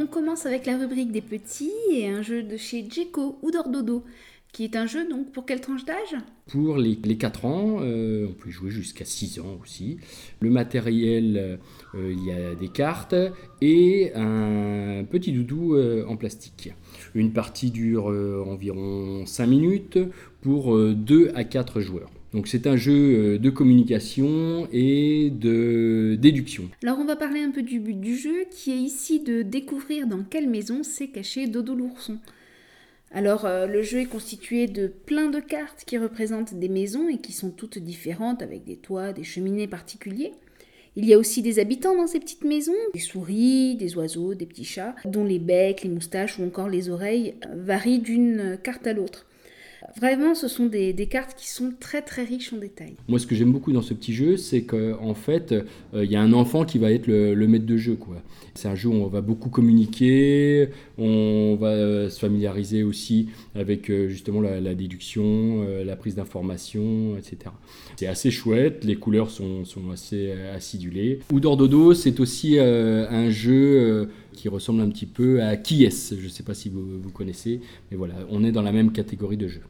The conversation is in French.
On commence avec la rubrique des petits et un jeu de chez Djeko ou Dordodo, qui est un jeu donc pour quelle tranche d'âge? Pour les, 4 ans, euh, on peut jouer jusqu'à 6 ans aussi. Le matériel, euh, il y a des cartes et un petit doudou euh, en plastique. Une partie dure environ 5 minutes pour 2 à 4 joueurs. Donc c'est un jeu de communication et de déduction. Alors on va parler un peu du but du jeu qui est ici de découvrir dans quelle maison s'est caché Dodo l'ourson. Alors euh, le jeu est constitué de plein de cartes qui représentent des maisons et qui sont toutes différentes avec des toits, des cheminées particuliers. Il y a aussi des habitants dans ces petites maisons, des souris, des oiseaux, des petits chats, dont les becs, les moustaches ou encore les oreilles varient d'une carte à l'autre. Vraiment, ce sont des, cartes qui sont très très riches en détails. Moi, ce que j'aime beaucoup dans ce petit jeu, c'est qu'en fait, euh, il y a un enfant qui va être le, maître de jeu. C'est un jeu où on va beaucoup communiquer, on va euh, se familiariser aussi avec euh, justement la, déduction, la prise d'information, etc. C'est assez chouette, les couleurs sont, assez acidulées. Oudor Dodo, c'est aussi un jeu qui ressemble un petit peu à Qui est Je ne sais pas si vous connaissez, mais voilà, on est dans la même catégorie de jeu.